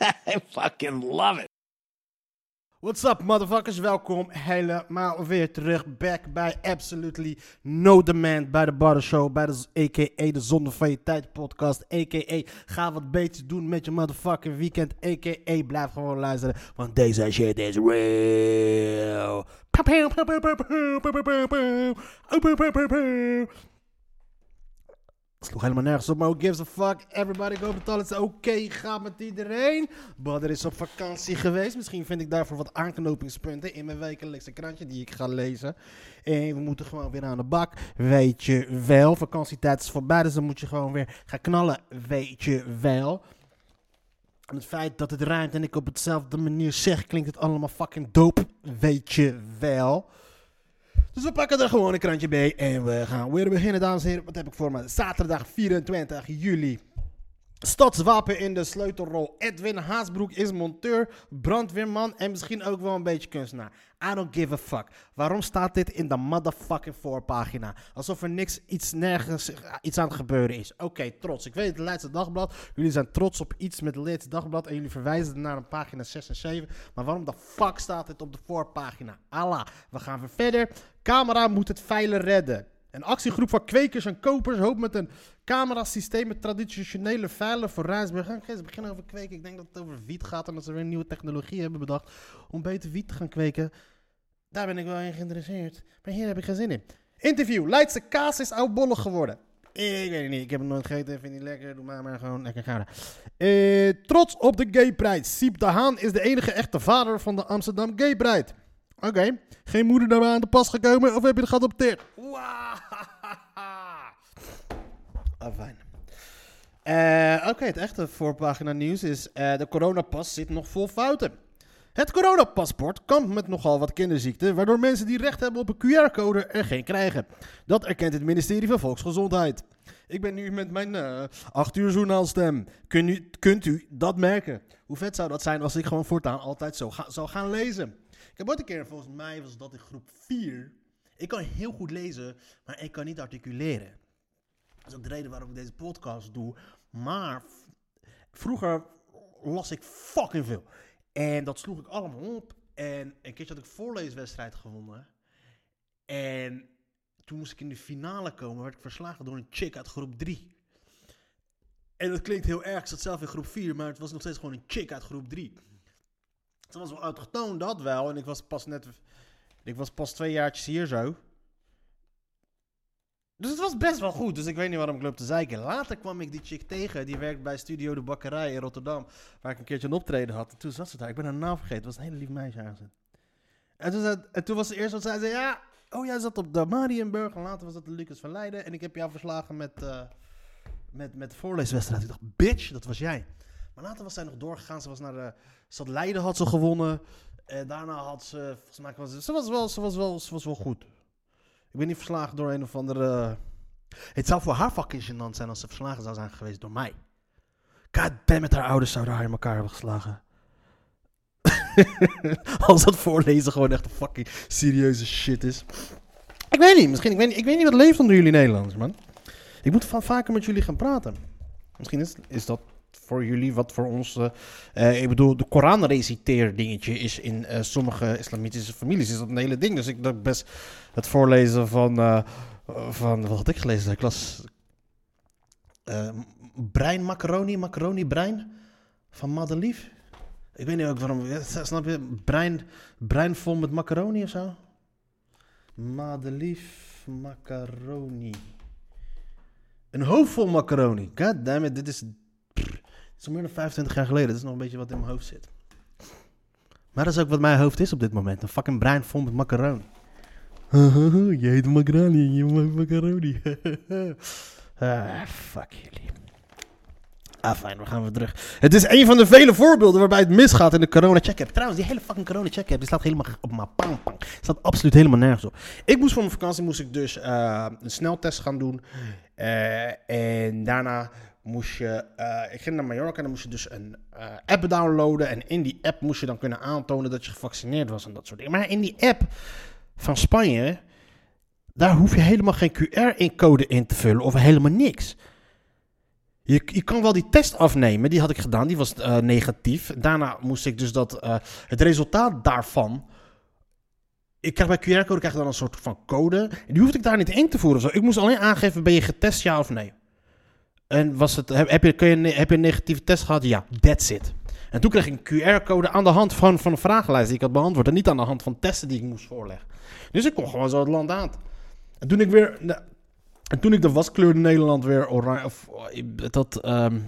I fucking love it. What's up, motherfuckers? Welkom helemaal weer terug. Back bij Absolutely No Demand. Bij de Barre Show. Bij de a.k.a. de Zonde van Tijd podcast. A.k.a. ga wat beter doen met je motherfucking weekend. A.k.a. blijf gewoon luisteren. Want deze shit is real. Sloeg helemaal nergens op, maar who gives a fuck? Everybody, ik hoop dat alles oké gaat met iedereen. Badder is op vakantie geweest. Misschien vind ik daarvoor wat aanknopingspunten in mijn wekelijkse krantje die ik ga lezen. En we moeten gewoon weer aan de bak. Weet je wel, vakantietijd is voorbij, dus dan moet je gewoon weer gaan knallen. Weet je wel. En het feit dat het ruimt en ik op hetzelfde manier zeg, klinkt het allemaal fucking dope. Weet je wel. Dus we pakken er gewoon een krantje bij en we gaan weer beginnen, dames en heren. Wat heb ik voor me? Zaterdag 24 juli. Stadswapen in de sleutelrol. Edwin Haasbroek is monteur, brandweerman en misschien ook wel een beetje kunstenaar. I don't give a fuck. Waarom staat dit in de motherfucking voorpagina? Alsof er niks, iets nergens, iets aan het gebeuren is. Oké, trots. Ik weet het, Leidse Dagblad. Jullie zijn trots op iets met Leidse Dagblad en jullie verwijzen naar een pagina 6 en 7. Maar waarom de fuck staat dit op de voorpagina? Allah, we gaan weer verder. Camera moet het veilen redden. Een actiegroep van kwekers en kopers hoopt met een camerasysteem met traditionele veilen voor Rijnsburg. Ze beginnen over kweken. Ik denk dat het over wiet gaat en dat ze weer nieuwe technologie hebben bedacht om beter wiet te gaan kweken. Daar ben ik wel in geïnteresseerd. Maar hier heb ik geen zin in. Interview. Leidse kaas is oudbollig geworden. Ik weet het niet. Ik heb het nooit gegeten. Vind niet lekker. Doe maar maar gewoon lekker gaan. Eh, trots op de Gay Pride. Siep de Haan is de enige echte vader van de Amsterdam Gay Pride. Oké. Geen moeder daarbij aan de pas gekomen of heb je het geadopteerd? Ah, fijn. Eh, Oké, het echte voorpagina nieuws is... eh, de coronapas zit nog vol fouten. Het coronapaspoort kampt met nogal wat kinderziekten... waardoor mensen die recht hebben op een QR-code er geen krijgen. Dat erkent het ministerie van Volksgezondheid. Ik ben nu met mijn eh 8 uur journaalstem. Kun u, kunt u dat merken? Hoe vet zou dat zijn als ik gewoon voortaan altijd zo zou gaan lezen? Ik heb ooit een keer, volgens mij was dat in groep 4... Ik kan heel goed lezen, maar ik kan niet articuleren. Dat is ook de reden waarom ik deze podcast doe. Maar vroeger las ik fucking veel. En dat sloeg ik allemaal op. En een keertje had ik voorleeswedstrijd gewonnen. En toen moest ik in de finale komen, werd ik verslagen door een chick uit groep 3. En dat klinkt heel erg, ik zat zelf in groep 4, maar het was nog steeds gewoon een chick uit groep 3. Ze was wel uitgetoond, dat wel. En ik was pas net, ik was pas twee jaartjes hier zo. Dus het was best wel goed. Dus ik weet niet waarom ik loop te zeiken. Later kwam ik die chick tegen. Die werkt bij Studio de Bakkerij in Rotterdam. Waar ik een keertje een optreden had. En toen zat ze daar. Ik ben haar naam vergeten. Het was een hele lief meisje aangezet. En toen, en toen was ze eerst wat zei ze. Ja, oh jij zat op de Marienburg. En later was dat de Lucas van Leiden. En ik heb jou verslagen met, eh met, met voorleeswedstrijd. Ik dacht, bitch, dat was jij. Maar later was zij nog doorgegaan. Ze was naar had Leiden had ze gewonnen. En daarna had ze... Volgens mij was ze... Ze was wel, ze was wel, ze was wel goed. Ik ben niet verslagen door een of andere... Het zou voor haar fucking gênant zijn als ze verslagen zou zijn geweest door mij. God it, haar ouders zouden haar in elkaar hebben geslagen. als dat voorlezen gewoon echt een fucking serieuze shit is. Ik weet niet, misschien, ik weet niet, ik weet niet wat leeft onder jullie Nederlanders, man. Ik moet van vaker met jullie gaan praten. Misschien is, is dat voor jullie wat voor ons... eh, eh, ik bedoel, de Koran-reciteer dingetje is in eh, sommige islamitische families is dat een hele ding. Dus ik dacht best het voorlezen van... eh, van wat had ik gelezen? Ik las... brein macaroni, macaroni brein van Madelief. Ik weet niet ook waarom... Snap je? Brein, brein vol met macaroni of zo? Madelief macaroni. Een hoofd vol macaroni. God damn it, dit is... is al meer dan 25 jaar geleden. Dat is nog een beetje wat in mijn hoofd zit. Maar dat is ook wat mijn hoofd is op dit moment. Een fucking brein vol met macaroni. je heet macaroni, je maakt macaroni. ah, fuck jullie. Ah, fijn, we gaan weer terug. Het is een van de vele voorbeelden waarbij het misgaat in de corona-check-app. Trouwens, die hele fucking corona-check-app, die staat helemaal op mijn pang, pang. staat absoluut helemaal nergens op. Ik moest voor mijn vakantie moest ik dus eh, een sneltest gaan doen. Eh, en daarna moest je... eh, ik ging naar Mallorca en dan moest je dus een eh, app downloaden. En in die app moest je dan kunnen aantonen dat je gevaccineerd was en dat soort dingen. Maar in die app van Spanje, daar hoef je helemaal geen QR-code in te vullen of helemaal niks. Je, kan wel die test afnemen, die had ik gedaan, die was eh, negatief. Daarna moest ik dus dat, het resultaat daarvan. Ik krijg bij QR-code krijg dan een soort van code. Die hoefde ik daar niet in te voeren. Zo. Ik moest alleen aangeven, ben je getest, ja of nee? En was het, heb, je, kun je, heb je een negatieve test gehad? Ja, that's it. En toen kreeg ik een QR-code aan de hand van, van een vragenlijst die ik had beantwoord. En niet aan de hand van testen die ik moest voorleggen. Dus ik kon gewoon zo het land aan. En toen ik weer... nou, en toen ik de was, kleurde Nederland weer oranje. Of eh, dat. ehm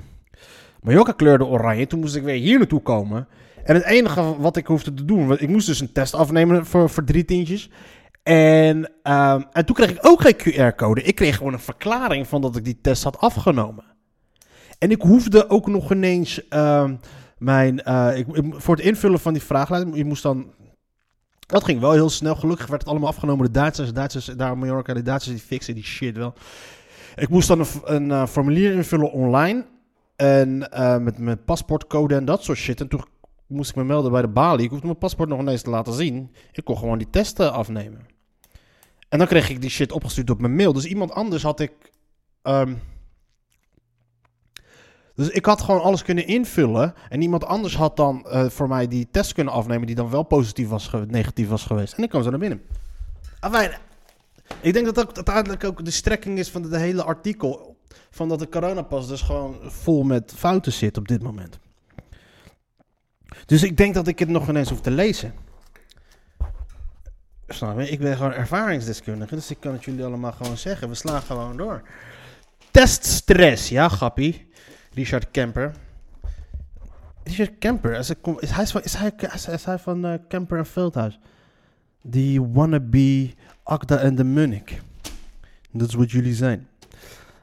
Mallorca kleurde oranje. Toen moest ik weer hier naartoe komen. En het enige wat ik hoefde te doen. Ik moest dus een test afnemen voor, voor drie tientjes. En, ehm, en toen kreeg ik ook geen QR-code. Ik kreeg gewoon een verklaring van dat ik die test had afgenomen. En ik hoefde ook nog ineens ehm, mijn. eh, ik, voor het invullen van die vragenlijst. Je moest dan. Dat ging wel heel snel. Gelukkig werd het allemaal afgenomen de Duitsers. De Duitsers daar Mallorca, de Duitsers die fixen die shit wel. Ik moest dan een eh, formulier invullen online. En eh, met mijn paspoortcode en dat soort shit. En toen moest ik me melden bij de balie. Ik hoefde mijn paspoort nog ineens te laten zien. Ik kon gewoon die testen afnemen. En dan kreeg ik die shit opgestuurd op mijn mail. Dus iemand anders had ik. ehm, dus ik had gewoon alles kunnen invullen. En iemand anders had dan eh, voor mij die test kunnen afnemen. Die dan wel positief was, negatief was geweest. En ik kwam zo naar binnen. Ik denk dat dat uiteindelijk ook de strekking is van het hele artikel. Van dat de coronapas dus gewoon vol met fouten zit op dit moment. Dus ik denk dat ik het nog ineens hoef te lezen. Ik ben gewoon ervaringsdeskundige, dus ik kan het jullie allemaal gewoon zeggen. We slaan gewoon door. Teststress, ja, grappie. Richard Kemper. Richard Kemper, is, hij, hij, is, hij, is, hij- van eh, Kemper en Veldhuis? Die wannabe Akda en de Munnik. Dat is wat jullie zijn.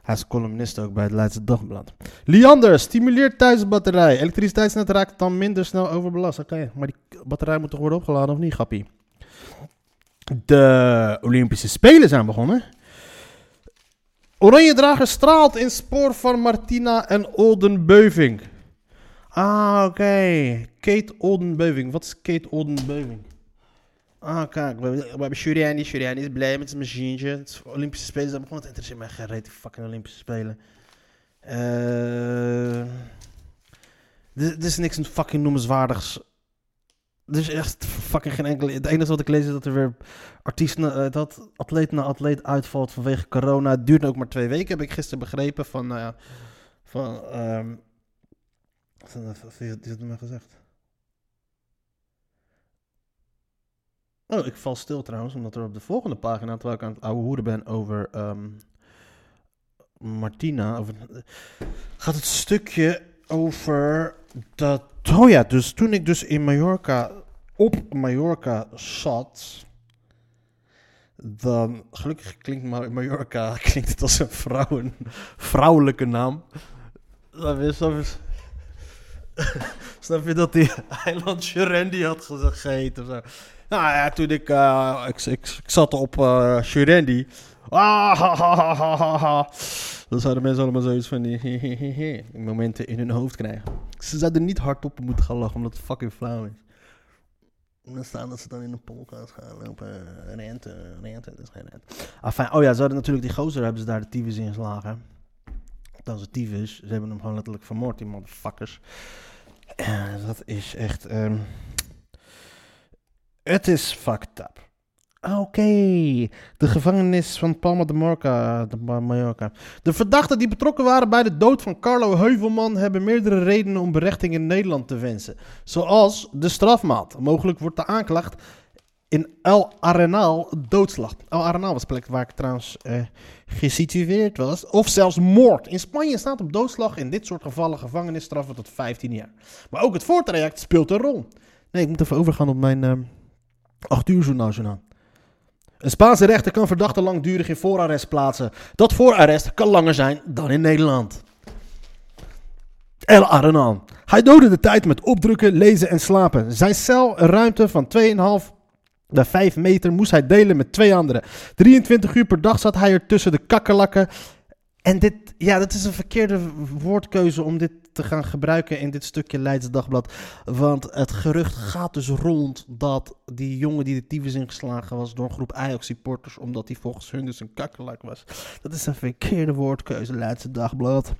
Hij is columnist ook bij het Leidse Dagblad. Liander, stimuleert thuisbatterij. Elektriciteitsnet raakt dan minder snel overbelast. Oké, maar die batterij moet toch worden opgeladen of niet, grappie? De Olympische Spelen zijn begonnen. Oranje drager straalt in spoor van Martina en Oldenbeuving. Ah, oké. Kate Oldenbeuving. Wat is Kate Oldenbeuving? Ah, kijk, we, we hebben Shuriani. Shuriani is blij met zijn machientje. Het is Olympische Spelen zijn begonnen. Het interesseert mij geen reet, fucking Olympische Spelen. Eh, dit is niks fucking noemenswaardigs. Is echt fucking geen enkele... Het enige wat ik lees is dat er weer artiest eh, dat atleet na atleet uitvalt vanwege corona. Het duurt ook maar twee weken, heb ik gisteren begrepen van... nou van... ehm wat heeft het me gezegd? Oh, ik val stil trouwens, omdat er op de volgende pagina, terwijl ik aan het ouwe hoeren ben over ehm, Martina, over, gaat het stukje over dat... Oh ja, dus toen ik dus in Mallorca, op Mallorca zat, dan, gelukkig klinkt Ma- Mallorca, klinkt het als een vrouwen, vrouwelijke naam. Je, snap je, dat die eilandje Randy had ge- gegeten? Nou ja, toen ik, eh, ik, ik, ik zat op uh. Ah, ha, ha, ha, ha. Dan zouden mensen allemaal zoiets van die momenten in hun hoofd krijgen. Ze zouden niet hardop moeten gaan lachen, omdat het fucking flauw is. En dan staan dat ze dan in een podcast gaan lopen. Rente, rente, dat is geen rente. Oh ja, ze hadden natuurlijk die gozer, hebben ze daar de tyfus in geslagen. Dat is tyfus. Ze hebben hem gewoon letterlijk vermoord, die motherfuckers. En dat is echt... ehm, het is fucked up. Oké, de gevangenis van Palma de Mallorca, de Ma- Mallorca. De verdachten die betrokken waren bij de dood van Carlo Heuvelman hebben meerdere redenen om berechting in Nederland te wensen. Zoals de strafmaat. Mogelijk wordt de aanklacht in El Arenal doodslag. El Arenal was de plek waar ik trouwens eh, gesitueerd was. Of zelfs moord. In Spanje staat op doodslag in dit soort gevallen gevangenisstraffen tot 15 jaar. Maar ook het voortraject speelt een rol. Nee, ik moet even overgaan op mijn ehm 8 uur journaal. Een Spaanse rechter kan verdachten langdurig in voorarrest plaatsen. Dat voorarrest kan langer zijn dan in Nederland. El Arenan. Hij doodde de tijd met opdrukken, lezen en slapen. Zijn cel, een ruimte van 2,5 bij 5 meter, moest hij delen met twee anderen. 23 uur per dag zat hij er tussen de kakkerlakken. En dit, ja, dat is een verkeerde woordkeuze om dit te gaan gebruiken in dit stukje Leids Dagblad. Want het gerucht gaat dus rond dat die jongen die de tyfus ingeslagen was door een groep Ajax-supporters, omdat hij volgens hun dus een kakkerlak was. Dat is een verkeerde woordkeuze, Leidse Dagblad.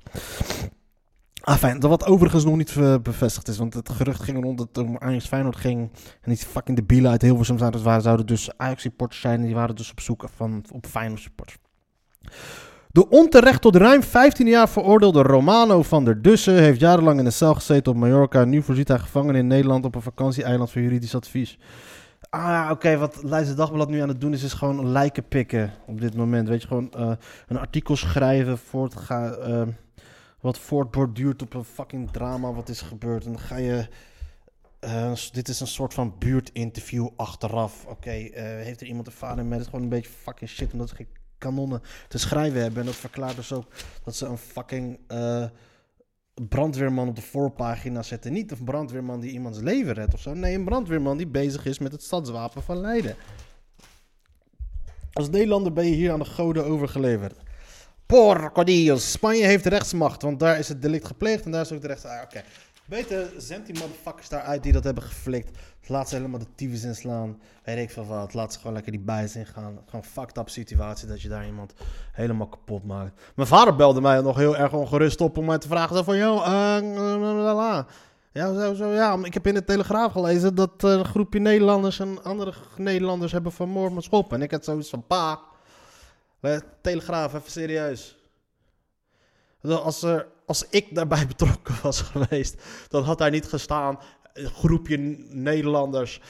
Wat overigens nog niet bevestigd is. Want het gerucht ging rond dat om Ajax Feyenoord ging. En die fucking debielen uit Hilversum zouden, zouden dus Ajax supporters zijn. Die waren dus op zoek van, op Feyenoord supporters. De onterecht tot ruim 15 jaar veroordeelde Romano van der Dussen heeft jarenlang in de cel gezeten op Mallorca. Nu voorziet hij gevangen in Nederland op een vakantieeiland voor juridisch advies. Ah, oké, wat Leidse Dagblad nu aan het doen is, is gewoon lijken pikken op dit moment. Weet je, gewoon uh, een artikel schrijven, voortgaan... Uh, wat voortborduurt op een fucking drama wat is gebeurd. En dan ga je... Uh, dit is een soort van buurtinterview achteraf. Oké, okay, heeft er iemand ervaring met? Het is gewoon een beetje fucking shit omdat ze geen kanonnen te schrijven hebben. En dat verklaart dus ook dat ze een fucking uh, brandweerman op de voorpagina zetten. Niet een brandweerman die iemands leven redt of zo. Nee, een brandweerman die bezig is met het stadswapen van Leiden. Als Nederlander ben je hier aan de goden overgeleverd. Porcodillos. Spanje heeft rechtsmacht, want daar is het delict gepleegd en daar is ook de rechts... Ah, oké. Beter zend die motherfuckers daaruit die dat hebben geflikt. Laat ze helemaal de tyfus inslaan. Weet ik veel wat. Laat ze gewoon lekker die bijs ingaan. Gewoon fucked up situatie dat je daar iemand helemaal kapot maakt. Mijn vader belde mij nog heel erg ongerust op om mij te vragen. van, joh, uh, ja, zo, zo, ja, ik heb in de Telegraaf gelezen dat een groepje Nederlanders en andere Nederlanders hebben vermoord met schop. En ik had zoiets van, pa, Telegraaf, even serieus. Als, er, als ik daarbij betrokken was geweest, dan had daar niet gestaan. Een groepje Nederlanders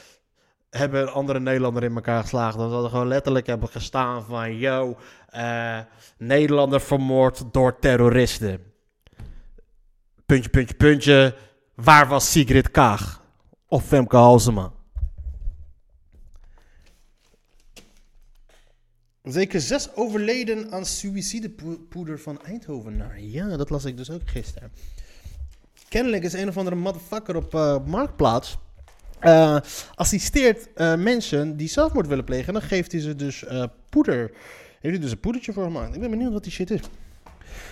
hebben een andere Nederlander in elkaar geslagen. Dan hadden gewoon letterlijk hebben gestaan van... Yo, uh, Nederlander vermoord door terroristen. Puntje, puntje, puntje. Waar was Sigrid Kaag? Of Femke Halsema? Zeker zes overleden aan suïcidepoeder van Eindhoven. Nou ja, dat las ik dus ook gisteren. Kennelijk is een of andere motherfucker op uh, Marktplaats. Uh, assisteert uh, mensen die zelfmoord willen plegen. En dan geeft hij ze dus poeder. Heeft hij dus een poedertje voor gemaakt. Ik ben benieuwd wat die shit is.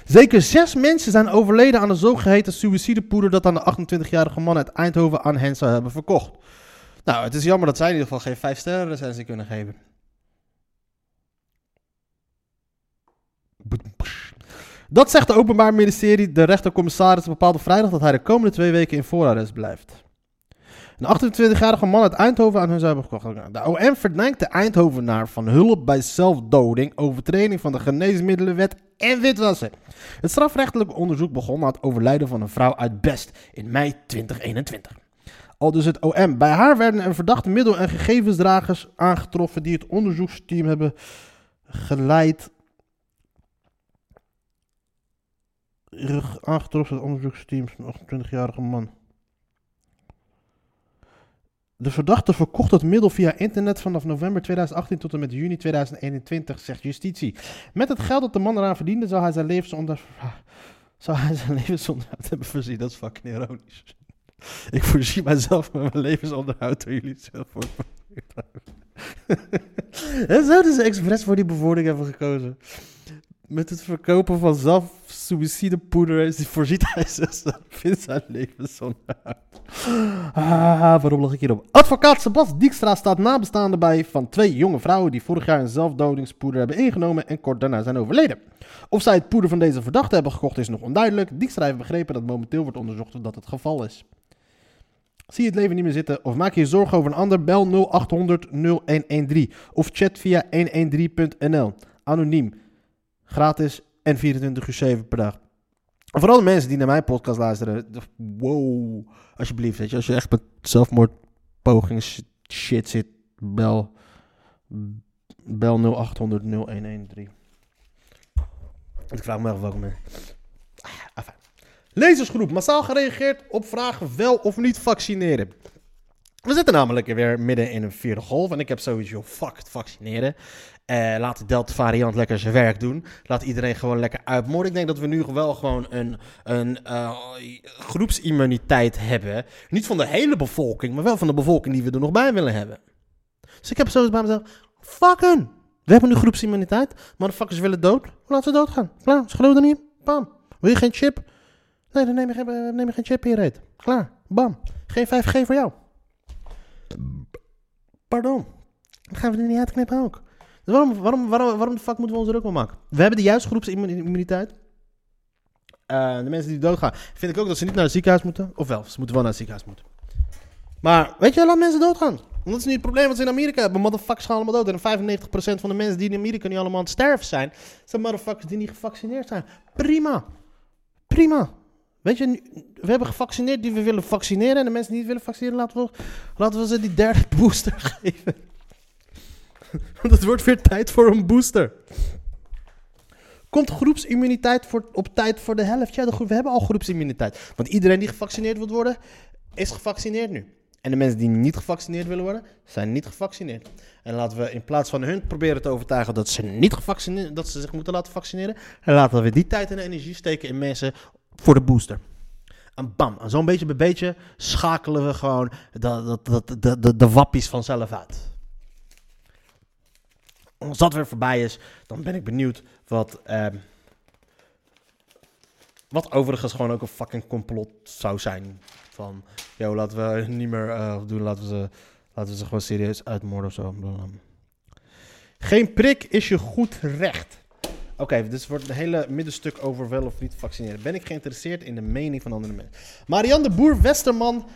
Zeker zes mensen zijn overleden aan de zogeheten suïcidepoeder dat aan de 28-jarige man uit Eindhoven aan hen zou hebben verkocht. Nou, het is jammer dat zij in ieder geval geen 5 sterren recensie kunnen geven. Dat zegt het Openbaar Ministerie. De rechtercommissaris bepaalde vrijdag dat hij de komende twee weken in voorarrest blijft. Een 28-jarige man uit Eindhoven aan hun hebben gekocht. De OM verdenkt de Eindhovenaar van hulp bij zelfdoding, overtreding van de geneesmiddelenwet en witwassen. Het strafrechtelijk onderzoek begon na het overlijden van een vrouw uit Best in mei 2021. Al dus het OM. Bij haar werden een verdachte middel- en gegevensdragers aangetroffen die het onderzoeksteam hebben geleid aangetroffen het onderzoeksteam van een 28-jarige man. De verdachte verkocht het middel via internet vanaf november 2018 tot en met juni 2021, zegt justitie. Met het geld dat de man eraan verdiende, zou hij zijn levensonderhoud, hij zijn hebben voorzien. Dat is fucking ironisch. Ik voorzie mijzelf met mijn levensonderhoud door jullie zelf voor. en zouden ze expres voor die bevordering hebben gekozen met het verkopen van zelf suïcidepoeder voorziet hij zichzelf zijn levensonderhoud. Ah, waarom lag ik hierop? Advocaat Sebas Dijkstra staat nabestaande bij van twee jonge vrouwen die vorig jaar een zelfdodingspoeder hebben ingenomen en kort daarna zijn overleden. Of zij het poeder van deze verdachte hebben gekocht is nog onduidelijk. Dijkstra heeft begrepen dat momenteel wordt onderzocht of dat het geval is. Zie je het leven niet meer zitten of maak je je zorgen over een ander? Bel 0800 0113 of chat via 113.nl. Anoniem. Gratis en 24 uur 7 per dag. vooral de mensen die naar mijn podcast luisteren. Wow, alsjeblieft. Als je echt met zelfmoordpogingen shit zit, bel, bel 0800 0113. Ik vraag me af welkom mensen. Ah, Lezersgroep, massaal gereageerd op vragen wel of niet vaccineren. We zitten namelijk weer midden in een vierde golf. En ik heb sowieso fuck het vaccineren. Eh, laat de Delta-variant lekker zijn werk doen. Laat iedereen gewoon lekker uitmoorden. Ik denk dat we nu wel gewoon een, een eh, groepsimmuniteit hebben. Niet van de hele bevolking, maar wel van de bevolking die we er nog bij willen hebben. Dus ik heb sowieso bij mezelf: fuck hun. We hebben nu groepsimmuniteit. Motherfuckers willen dood. Laten ze doodgaan. Klaar. Ze geloven er niet. Bam. Wil je geen chip? Nee, dan neem je geen, eh, chip in je. Klaar. Bam. Geen 5G voor jou. Pardon. Dan gaan we er niet uitknippen ook. Dus waarom, waarom, waarom, waarom de fuck moeten we ons ook wel maken? We hebben de juiste groepsimmuniteit. Eh, de mensen die doodgaan, vind ik ook dat ze niet naar het ziekenhuis moeten. Ofwel, ze moeten wel naar het ziekenhuis moeten. Maar weet je, laat mensen doodgaan. Want dat is niet het probleem wat ze in Amerika hebben. Motherfuckers gaan allemaal dood. En 95% van de mensen die in Amerika nu allemaal aan het sterven zijn, zijn motherfuckers die niet gevaccineerd zijn. Prima. Prima. Weet je, we hebben gevaccineerd die we willen vaccineren. En de mensen die niet willen vaccineren, laten we, laten we ze die derde booster geven. Want het wordt weer tijd voor een booster. Komt groepsimmuniteit voor, op tijd voor de helft? Ja, de, we hebben al groepsimmuniteit. Want iedereen die gevaccineerd wil worden, is gevaccineerd nu. En de mensen die niet gevaccineerd willen worden, zijn niet gevaccineerd. En laten we in plaats van hun proberen te overtuigen dat ze niet gevaccineerd, dat ze zich moeten laten vaccineren, en laten we die tijd en energie steken in mensen voor de booster. En bam, en zo'n beetje bij beetje schakelen we gewoon de, de, de, de, de wappies vanzelf uit. Als dat weer voorbij is, dan ben ik benieuwd wat. ehm, wat overigens gewoon ook een fucking complot zou zijn. Van, yo, laten we niet meer eh, doen, laten we, ze, laten we ze gewoon serieus uitmoorden of zo. Geen prik is je goed recht. Oké, dus wordt het hele middenstuk over wel of niet vaccineren. Ben ik geïnteresseerd in de mening van andere mensen? Marianne de Boer Westerman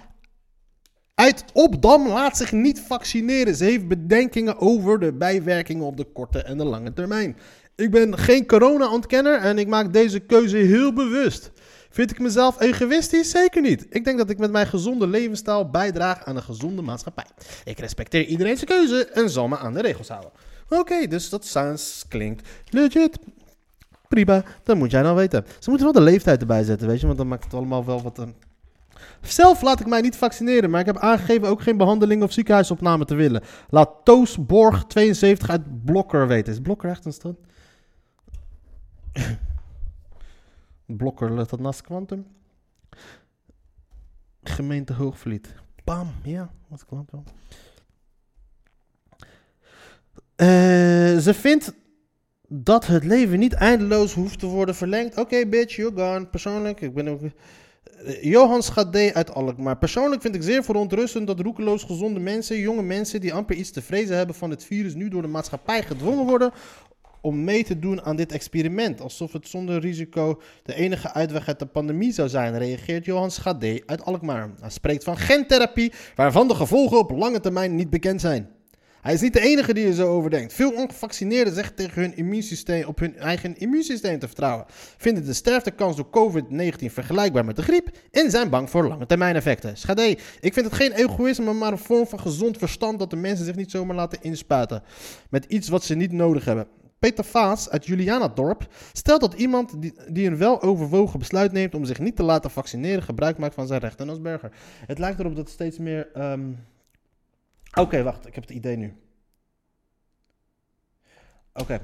uit Opdam laat zich niet vaccineren. Ze heeft bedenkingen over de bijwerkingen op de korte en de lange termijn. Ik ben geen corona-ontkenner en ik maak deze keuze heel bewust. Vind ik mezelf egoïstisch? Zeker niet. Ik denk dat ik met mijn gezonde levensstijl bijdraag aan een gezonde maatschappij. Ik respecteer iedereen zijn keuze en zal me aan de regels houden. Oké, dus dat sounds, klinkt legit. Prima, dat moet jij nou weten. Ze moeten wel de leeftijd erbij zetten, weet je, want dan maakt het allemaal wel wat... een. Zelf laat ik mij niet vaccineren, maar ik heb aangegeven ook geen behandeling of ziekenhuisopname te willen. Laat Toos Borg 72 uit Blokker weten. Is Blokker echt een stad? Blokker ligt dat naast Quantum. Gemeente Hoogvliet. Bam, ja, wat Quantum. Eh, ze vindt dat het leven niet eindeloos hoeft te worden verlengd. Oké, bitch, you're gone. Persoonlijk, ik ben ook... Eh, Johan Schade uit Alkmaar. Persoonlijk vind ik zeer verontrustend dat roekeloos gezonde mensen, jonge mensen die amper iets te vrezen hebben van het virus, nu door de maatschappij gedwongen worden om mee te doen aan dit experiment. Alsof het zonder risico de enige uitweg uit de pandemie zou zijn, reageert Johan Schade uit Alkmaar. Hij spreekt van gentherapie, waarvan de gevolgen op lange termijn niet bekend zijn. Hij is niet de enige die er zo over denkt. Veel ongevaccineerden zeggen tegen hun immuunsysteem op hun eigen immuunsysteem te vertrouwen, vinden de sterftekans door COVID-19 vergelijkbaar met de griep en zijn bang voor lange termijn effecten. Schade, ik vind het geen egoïsme, maar een vorm van gezond verstand dat de mensen zich niet zomaar laten inspuiten met iets wat ze niet nodig hebben. Peter Vaas uit Julianadorp stelt dat iemand die, een weloverwogen besluit neemt om zich niet te laten vaccineren gebruik maakt van zijn rechten als burger. Het lijkt erop dat steeds meer. ehm, Oké, wacht, ik heb het idee nu. Oké,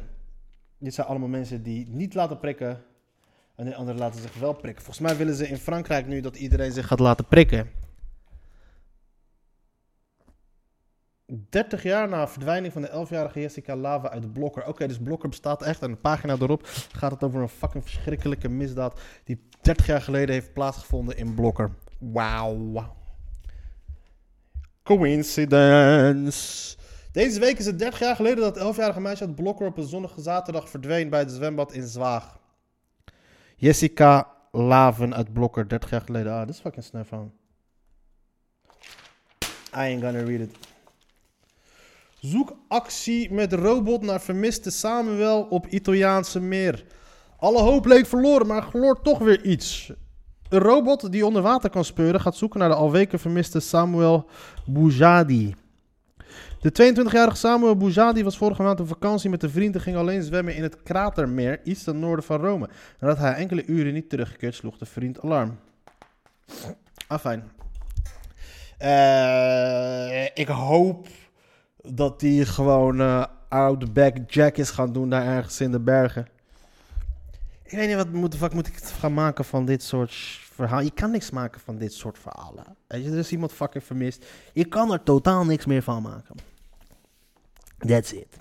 dit zijn allemaal mensen die niet laten prikken en de anderen laten zich wel prikken. Volgens mij willen ze in Frankrijk nu dat iedereen zich gaat laten prikken. 30 jaar na verdwijning van de 11-jarige Jessica Lava uit Blokker. Oké, dus Blokker bestaat echt. En de pagina erop gaat het over een fucking verschrikkelijke misdaad die 30 jaar geleden heeft plaatsgevonden in Blokker. Wauw. Coincidence. Deze week is het 30 jaar geleden dat het 11-jarige meisje uit Blokker op een zonnige zaterdag verdween bij het zwembad in Zwaag. Jessica Laven uit Blokker, 30 jaar geleden. Ah, dit is fucking snel van. I ain't gonna read it. Zoekactie met robot naar vermiste Samuel op Italiaanse meer. Alle hoop leek verloren, maar gloort toch weer iets. Een robot die onder water kan speuren gaat zoeken naar de al weken vermiste Samuel Boujadi. De 22-jarige Samuel Boujadi was vorige maand op vakantie met een vriend en ging alleen zwemmen in het kratermeer iets ten noorden van Rome. Nadat hij enkele uren niet teruggekeerd, sloeg de vriend alarm. Ah, fijn. Eh, ik hoop dat die gewoon eh the back jack is gaan doen daar ergens in de bergen. Ik weet niet wat moet, moet ik gaan maken van dit soort verhaal. Je kan niks maken van dit soort verhalen. Weet je, er is iemand fucking vermist. Je kan er totaal niks meer van maken. That's it.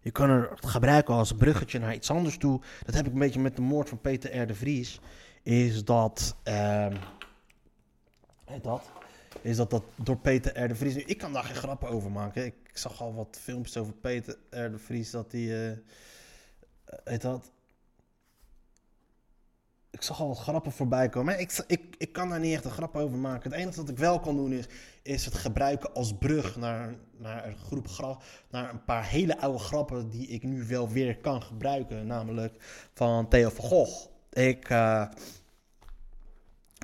Je kan er gebruiken als bruggetje naar iets anders toe. Dat heb ik een beetje met de moord van Peter R. Vries. Is dat. heet dat? Is dat dat door Peter R. de Vries. Ik kan daar geen grappen over maken. Ik, zag al wat filmpjes over Peter R. Vries. Dat die. eh heet dat? Ik zag al grappen voorbij komen. Ik, ik, ik kan daar niet echt een grap over maken. Het enige wat ik wel kan doen is, is het gebruiken als brug naar, naar een groep gra naar een paar hele oude grappen die ik nu wel weer kan gebruiken. Namelijk van Theo van Gogh. Ik eh,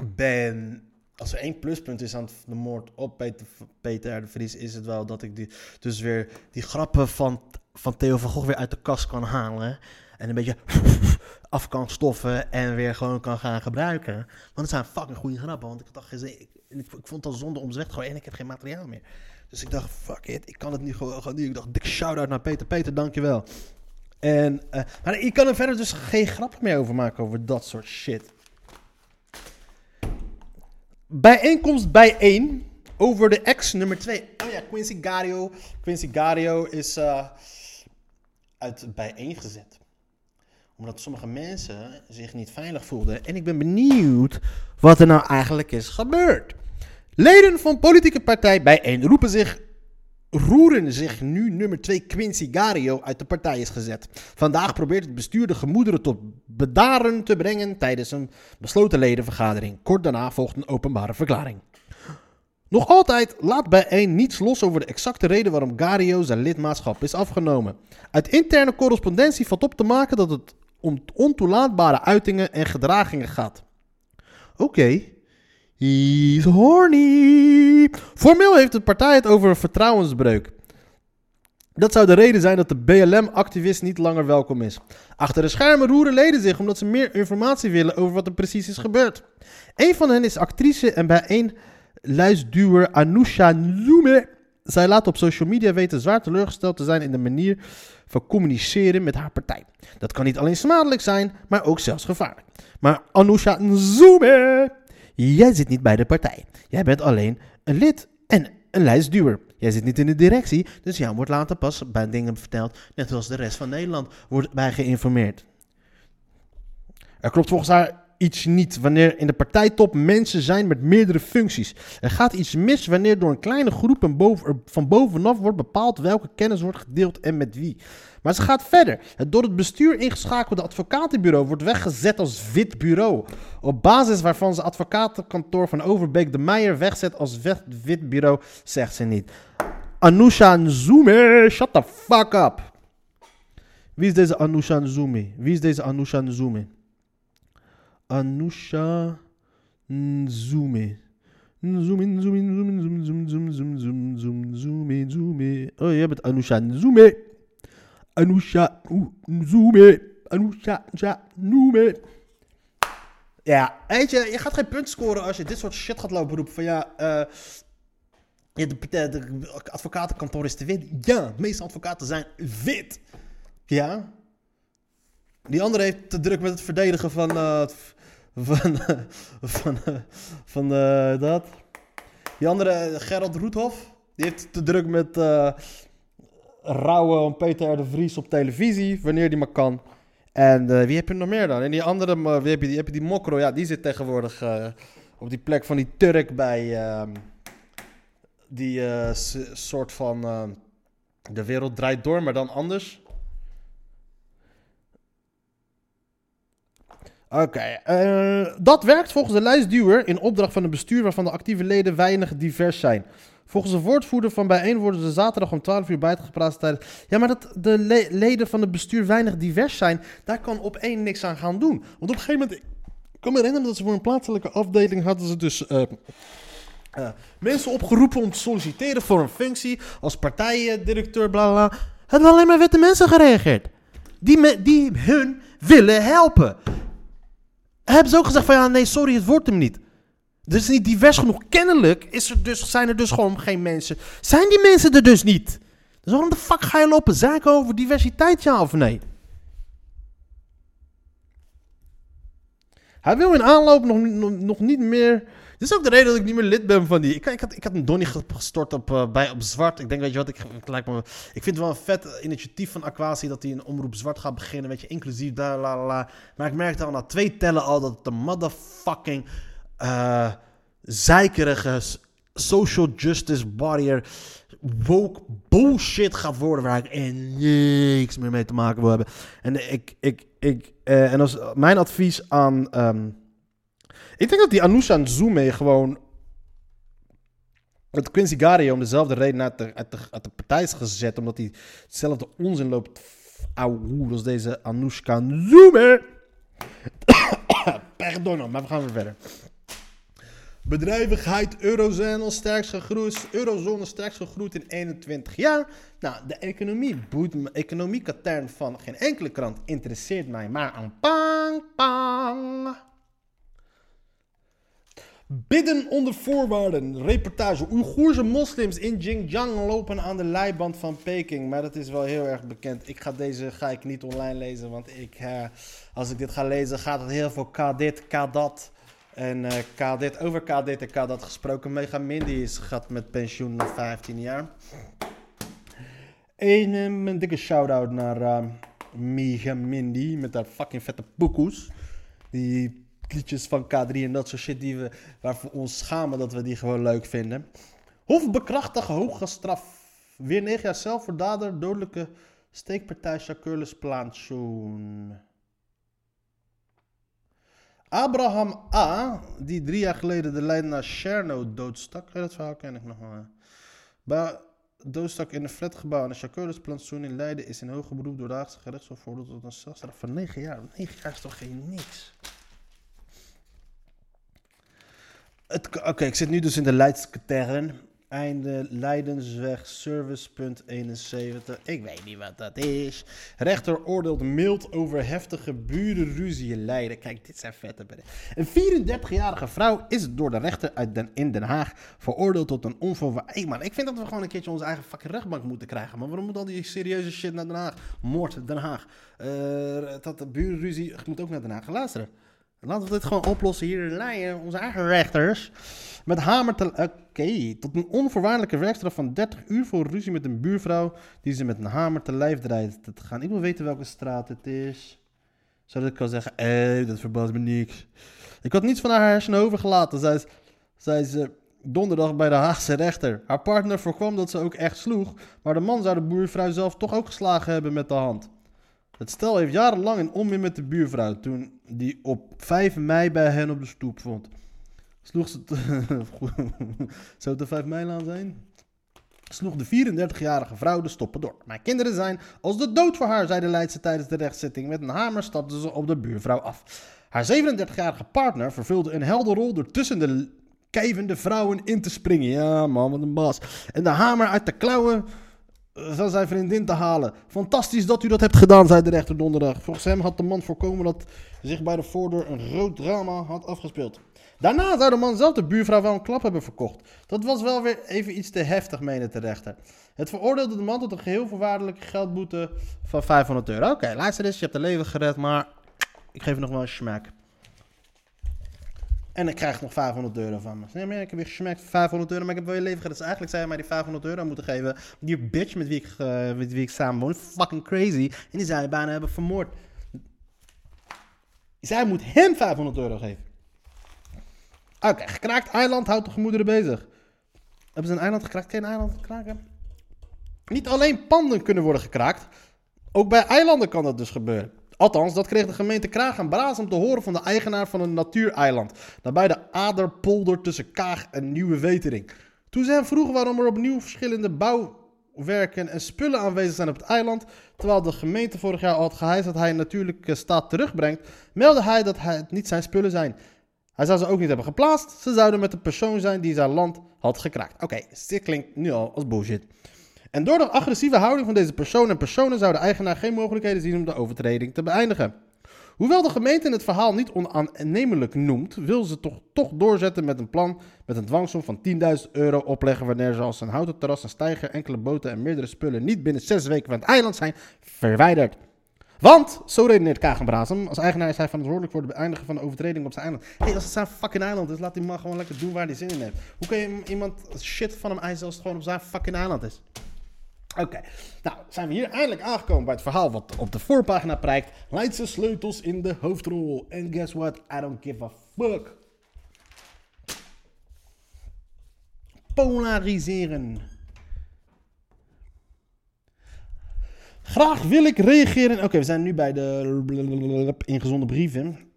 ben. Als er één pluspunt is aan de moord op Peter, Peter de Vries, is het wel dat ik dus weer die grappen van, van Theo van Gogh weer uit de kast kan halen. En een beetje af kan stoffen en weer gewoon kan gaan gebruiken. Want het zijn fucking goede grappen. Want ik dacht, ik, ik, ik vond het al zonde om te gooien en ik heb geen materiaal meer. Dus ik dacht, fuck it, ik kan het niet gewoon gaan. Ik dacht, dik shout-out naar Peter. Peter, dankjewel. En, eh, maar ik kan er verder dus geen grappen meer over maken over dat soort shit. Bijeenkomst bijeen over de ex nummer 2. Oh ja, Quincy Gario. Quincy Gario is eh, uit bijeen gezet omdat sommige mensen zich niet veilig voelden. En ik ben benieuwd wat er nou eigenlijk is gebeurd. Leden van politieke partij bijeen roepen zich, roeren zich nu nummer 2 Quincy Gario uit de partij is gezet. Vandaag probeert het bestuur de gemoederen tot bedaren te brengen tijdens een besloten ledenvergadering. Kort daarna volgt een openbare verklaring. Nog altijd laat bijeen niets los over de exacte reden waarom Gario zijn lidmaatschap is afgenomen. Uit interne correspondentie valt op te maken dat het om ontoelaatbare uitingen en gedragingen gaat. Oké. He's horny. Formeel heeft de partij het over een vertrouwensbreuk. Dat zou de reden zijn dat de BLM-activist niet langer welkom is. Achter de schermen roeren leden zich omdat ze meer informatie willen over wat er precies is gebeurd. Een van hen is actrice en bijeen luisduwer Anousha Nzume. Zij laat op social media weten zwaar teleurgesteld te zijn in de manier van communiceren met haar partij. Dat kan niet alleen smadelijk zijn, maar ook zelfs gevaarlijk. Maar Anousha Nzume, jij zit niet bij de partij. Jij bent alleen een lid en een lijstduwer. Jij zit niet in de directie, dus jou wordt later pas bij dingen verteld, net zoals de rest van Nederland wordt bij geïnformeerd. Er klopt volgens haar iets niet wanneer in de partijtop mensen zijn met meerdere functies. Er gaat iets mis wanneer door een kleine groep en boven, van bovenaf wordt bepaald welke kennis wordt gedeeld en met wie. Maar ze gaat verder. Het door het bestuur ingeschakelde advocatenbureau wordt weggezet als wit bureau. Op basis waarvan ze advocatenkantoor van Overbeek de Meijer wegzet als wit, bureau, zegt ze niet. Anousha Nzume, shut the fuck up. Wie is deze Anousha Nzume? Wie is deze Anousha Nzume? Anousha Nzume. Nzume, Nzume, Nzume, Nzume, Nzume, Nzume, Nzume, Nzume, Nzume, Nzume. Oh, jij bent Anousha Nzume. Anousha Nzume. Anousha Nzume. Ja, weet je, je gaat geen punt scoren als je dit soort shit gaat lopen roepen. Van ja, eh... de, de, de advocatenkantoor is te wit. Ja, de meeste advocaten zijn wit. Ja. Die andere heeft te druk met het verdedigen van. eh, van. van. eh, van dat. Die andere, eh, Gerald Roethoff. Die heeft te druk met. rouwen om Peter R. de Vries op televisie. Wanneer die maar kan. En wie heb je nog meer dan? En die andere, wie heb je, die, heb je die Mokro? Ja, die zit tegenwoordig op die plek van die Turk bij. ehm, die soort van. de wereld draait door, maar dan anders. Oké, eh, dat werkt volgens de lijstduwer in opdracht van een bestuur waarvan de actieve leden weinig divers zijn. Volgens de woordvoerder van bijeen worden ze zaterdag om 12 uur bijgepraat tijdens... Ja, maar dat de le- leden van het bestuur weinig divers zijn, daar kan op één niks aan gaan doen. Want op een gegeven moment... Ik kan me herinneren dat ze voor een plaatselijke afdeling hadden ze dus... eh, eh, mensen opgeroepen om te solliciteren voor een functie als partijdirecteur, bla bla. Hadden alleen maar witte mensen gereageerd. Die, die hun willen helpen. Hebben ze ook gezegd van ja, nee, sorry, het wordt hem niet. Dus niet divers genoeg. Kennelijk is er dus, zijn er dus gewoon geen mensen. Zijn die mensen er dus niet? Dus waarom de fuck ga je lopen zaken over diversiteit, ja of nee? Hij wil in aanloop nog, nog niet meer. Dit is ook de reden dat ik niet meer lid ben van die. Ik, ik, had, ik had een donnie ge- gestort op, eh, bij, op zwart. Ik denk, weet je wat, ik, ik, lijkt ik vind het wel een vet initiatief van Aquasi dat hij een omroep zwart gaat beginnen. Weet je, inclusief daar, la la la. Maar ik merkte al na twee tellen al dat het een motherfucking eh zeikerige social justice warrior woke bullshit gaat worden waar ik niks meer mee te maken wil hebben. En ik, ik, ik, eh, en als mijn advies aan, ehm, ik denk dat die Anousha Nzume gewoon met Quincy Gario om dezelfde reden uit de, de, partij is gezet, omdat hij hetzelfde onzin loopt ouwe als deze Anoushka Nzume. Pardon, maar we gaan weer verder. Bedrijvigheid, eurozone sterkst gegroeid, eurozone sterkst gegroeid in 21 jaar. Nou, de economie boeit van geen enkele krant interesseert mij, maar aan pang, pang. Bidden onder voorwaarden. Reportage. Oeigoerse moslims in Xinjiang lopen aan de leiband van Peking. Maar dat is wel heel erg bekend. Ik ga deze ga ik niet online lezen. Want ik, eh, als ik dit ga lezen, gaat het heel veel k dit, dat. En eh k dit, over k dit en k dat gesproken. Mega Mindy is gaat met pensioen na 15 jaar. En eh, een dikke shout-out naar eh, Mega Mindy met haar fucking vette poekoes. Die liedjes van K3 en dat soort shit die we, waarvoor we ons schamen dat we die gewoon leuk vinden. Hof bekrachtigen hoge straf. Weer 9 jaar zelf voor dader dodelijke steekpartij Shakurlis plantsoen. Abraham A., die drie jaar geleden de Leidenaar Cherno doodstak. Dat verhaal ken ik nog wel. Bij doodstak in een flatgebouw aan de Shakurlis plantsoen in Leiden is in hoger beroep door de Haagse gerechtshof veroordeeld tot een celstraf van 9 jaar. 9 jaar is toch geen niks? Oké, ik zit nu dus in de Leidskatern. Einde Leidensweg, servicepunt 71. Ik weet niet wat dat is. Rechter oordeelt mild over heftige burenruzie in Leiden. Kijk, dit zijn vette berichten. Een 34-jarige vrouw is door de rechter uit Den, in Den Haag veroordeeld tot een onvoorwaardelijk... Hey man, ik vind dat we gewoon een keertje onze eigen fucking rechtbank moeten krijgen. Maar waarom moet al die serieuze shit naar Den Haag? Moord, Den Haag. Eh, dat de burenruzie moet ook naar Den Haag. Luisteren. Laten we dit gewoon oplossen hier in Leiden, onze eigen rechters. Met hamer te... Oké, tot een onvoorwaardelijke werkstraf van 30 uur voor ruzie met een buurvrouw... die ze met een hamer te lijf dreigt te gaan. Ik wil weten welke straat het is. Zodat ik kan zeggen, eh, dat verbaast me niks. Ik had niets van haar hersenen overgelaten, zei ze, zei ze donderdag bij de Haagse rechter. Haar partner voorkwam dat ze ook echt sloeg... maar de man zou de buurvrouw zelf toch ook geslagen hebben met de hand. Het stel heeft jarenlang een onmin met de buurvrouw toen die op 5 mei bij hen op de stoep vond. Sloeg ze. Zou het de 5 meilaan zijn? Sloeg de 34-jarige vrouw de stoppen door. Mijn kinderen zijn als de dood voor haar, zei de Leidse tijdens de rechtszitting. Met een hamer stapte ze op de buurvrouw af. Haar 37-jarige partner vervulde een helder rol door tussen de kijvende vrouwen in te springen. Ja, man, wat een baas. En de hamer uit de klauwen van zijn vriendin te halen. Fantastisch dat u dat hebt gedaan, zei de rechter donderdag. Volgens hem had de man voorkomen dat zich bij de voordeur een groot drama had afgespeeld. Daarna zou de man zelf de buurvrouw wel een klap hebben verkocht. Dat was wel weer even iets te heftig, meende de rechter. Het veroordeelde de man tot een geheel voorwaardelijke geldboete van 500 euro. Oké, luister eens, je hebt een leven gered, maar ik geef nog wel een smaak. En ik krijg nog 500 euro van me. Nee, maar ik heb je gesmakt voor 500 euro, maar ik heb wel je leven gered. Dus eigenlijk zou je mij die 500 euro moeten geven. Die bitch met wie ik, eh, met wie ik samen woon, fucking crazy. En die zou je bijna hebben vermoord. Zij moet hem 500 euro geven. Oké, gekraakt eiland houdt de gemoederen bezig. Hebben ze een eiland gekraakt? Geen eiland kraken? Niet alleen panden kunnen worden gekraakt. Ook bij eilanden kan dat dus gebeuren. Althans, dat kreeg de gemeente Kraag en om te horen van de eigenaar van een natuureiland. Nabij de Aderpolder tussen Kaag en Nieuwe Wetering. Toen ze hem vroegen waarom er opnieuw verschillende bouwwerken en spullen aanwezig zijn op het eiland. Terwijl de gemeente vorig jaar al had geheist dat hij een natuurlijke staat terugbrengt. Meldde hij dat het niet zijn spullen zijn. Hij zou ze ook niet hebben geplaatst. Ze zouden met de persoon zijn die zijn land had gekraakt. Oké, dit klinkt nu al als bullshit. En door de agressieve houding van deze persoon en personen zou de eigenaar geen mogelijkheden zien om de overtreding te beëindigen. Hoewel de gemeente het verhaal niet onaannemelijk noemt, wil ze toch, toch doorzetten met een plan met een dwangsom van 10.000 euro opleggen wanneer ze als een houten terras, een steiger, enkele boten en meerdere spullen niet binnen zes weken van het eiland zijn verwijderd. Want, zo redeneert Kagenbrazem, als eigenaar is hij verantwoordelijk voor het beëindigen van de overtreding op zijn eiland. Hé, hey, als het zijn fucking eiland is, laat die man gewoon lekker doen waar hij zin in heeft. Hoe kun je iemand shit van hem eisen als het gewoon op zijn fucking eiland is? Oké, nou zijn we hier eindelijk aangekomen bij het verhaal wat op de voorpagina prijkt. Leidse sleutels in de hoofdrol. En guess what? I don't give a fuck. Polariseren. Graag wil ik reageren. Oké, we zijn nu bij de ingezonde brieven.